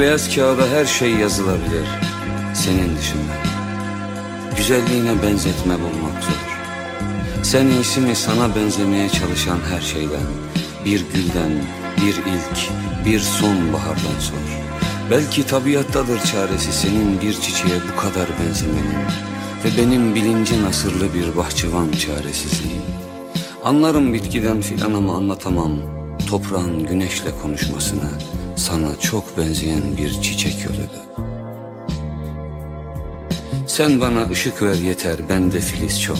Beyaz kağıda her şey yazılabilir. Senin dışında. Güzelliğine benzetme bulmak zor. Sen iyisi sana benzemeye çalışan her şeyden, bir gülden, bir ilk, bir sonbahardan sor. Belki tabiattadır çaresi senin bir çiçeğe bu kadar benzemenin ve benim bilinci nasırlı bir bahçıvan çaresizliğim. Anlarım bitkiden filan ama anlatamam toprağın güneşle konuşmasını sana çok benzeyen bir çiçek yoluyla. Sen bana ışık ver yeter bende filiz çok.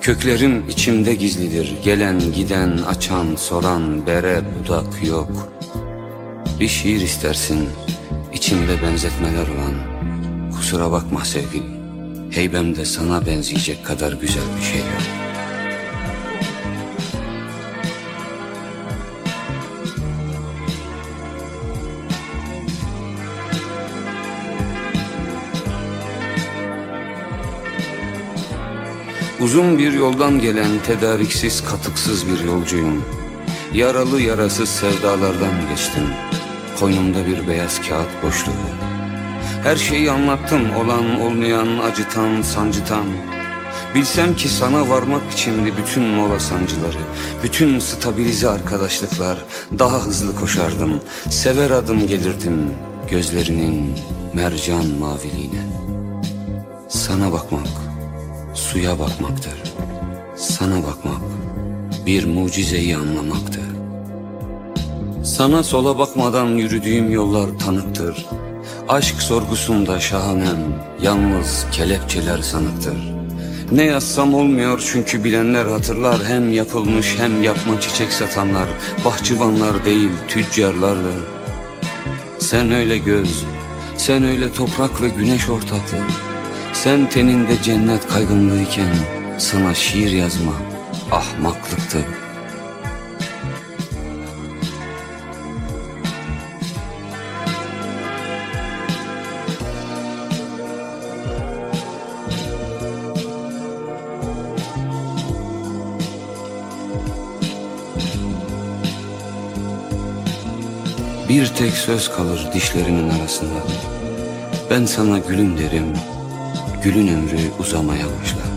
Köklerim içimde gizlidir Gelen giden açan soran bere budak yok. Bir şiir istersin içimde benzetmeler olan. Kusura bakma sevgilim Heybemde sana benzeyecek kadar güzel bir şey yok Uzun bir yoldan gelen tedariksiz katıksız bir yolcuyum. Yaralı yarasız sevdalardan geçtim. Koynumda bir beyaz kağıt boşluğu. Her şeyi anlattım olan olmayan acıtan sancıtan. Bilsem ki sana varmak içindi bütün mola sancıları, bütün stabilize arkadaşlıklar, daha hızlı koşardım, sever adım gelirdim gözlerinin mercan maviliğine. Sana bakmak, suya bakmaktır. Sana bakmak bir mucizeyi anlamaktır. Sana sola bakmadan yürüdüğüm yollar tanıktır. Aşk sorgusunda şahanem, yalnız kelepçeler sanıktır. Ne yazsam olmuyor çünkü bilenler hatırlar Hem yapılmış hem yapma çiçek satanlar Bahçıvanlar değil tüccarlardır Sen öyle göz, sen öyle toprak ve güneş ortaklığı sen teninde cennet kaygınlığıyken sana şiir yazma ahmaklıktı. Bir tek söz kalır dişlerinin arasında. Ben sana gülüm derim, Gülün ömrü uzamaya başlar.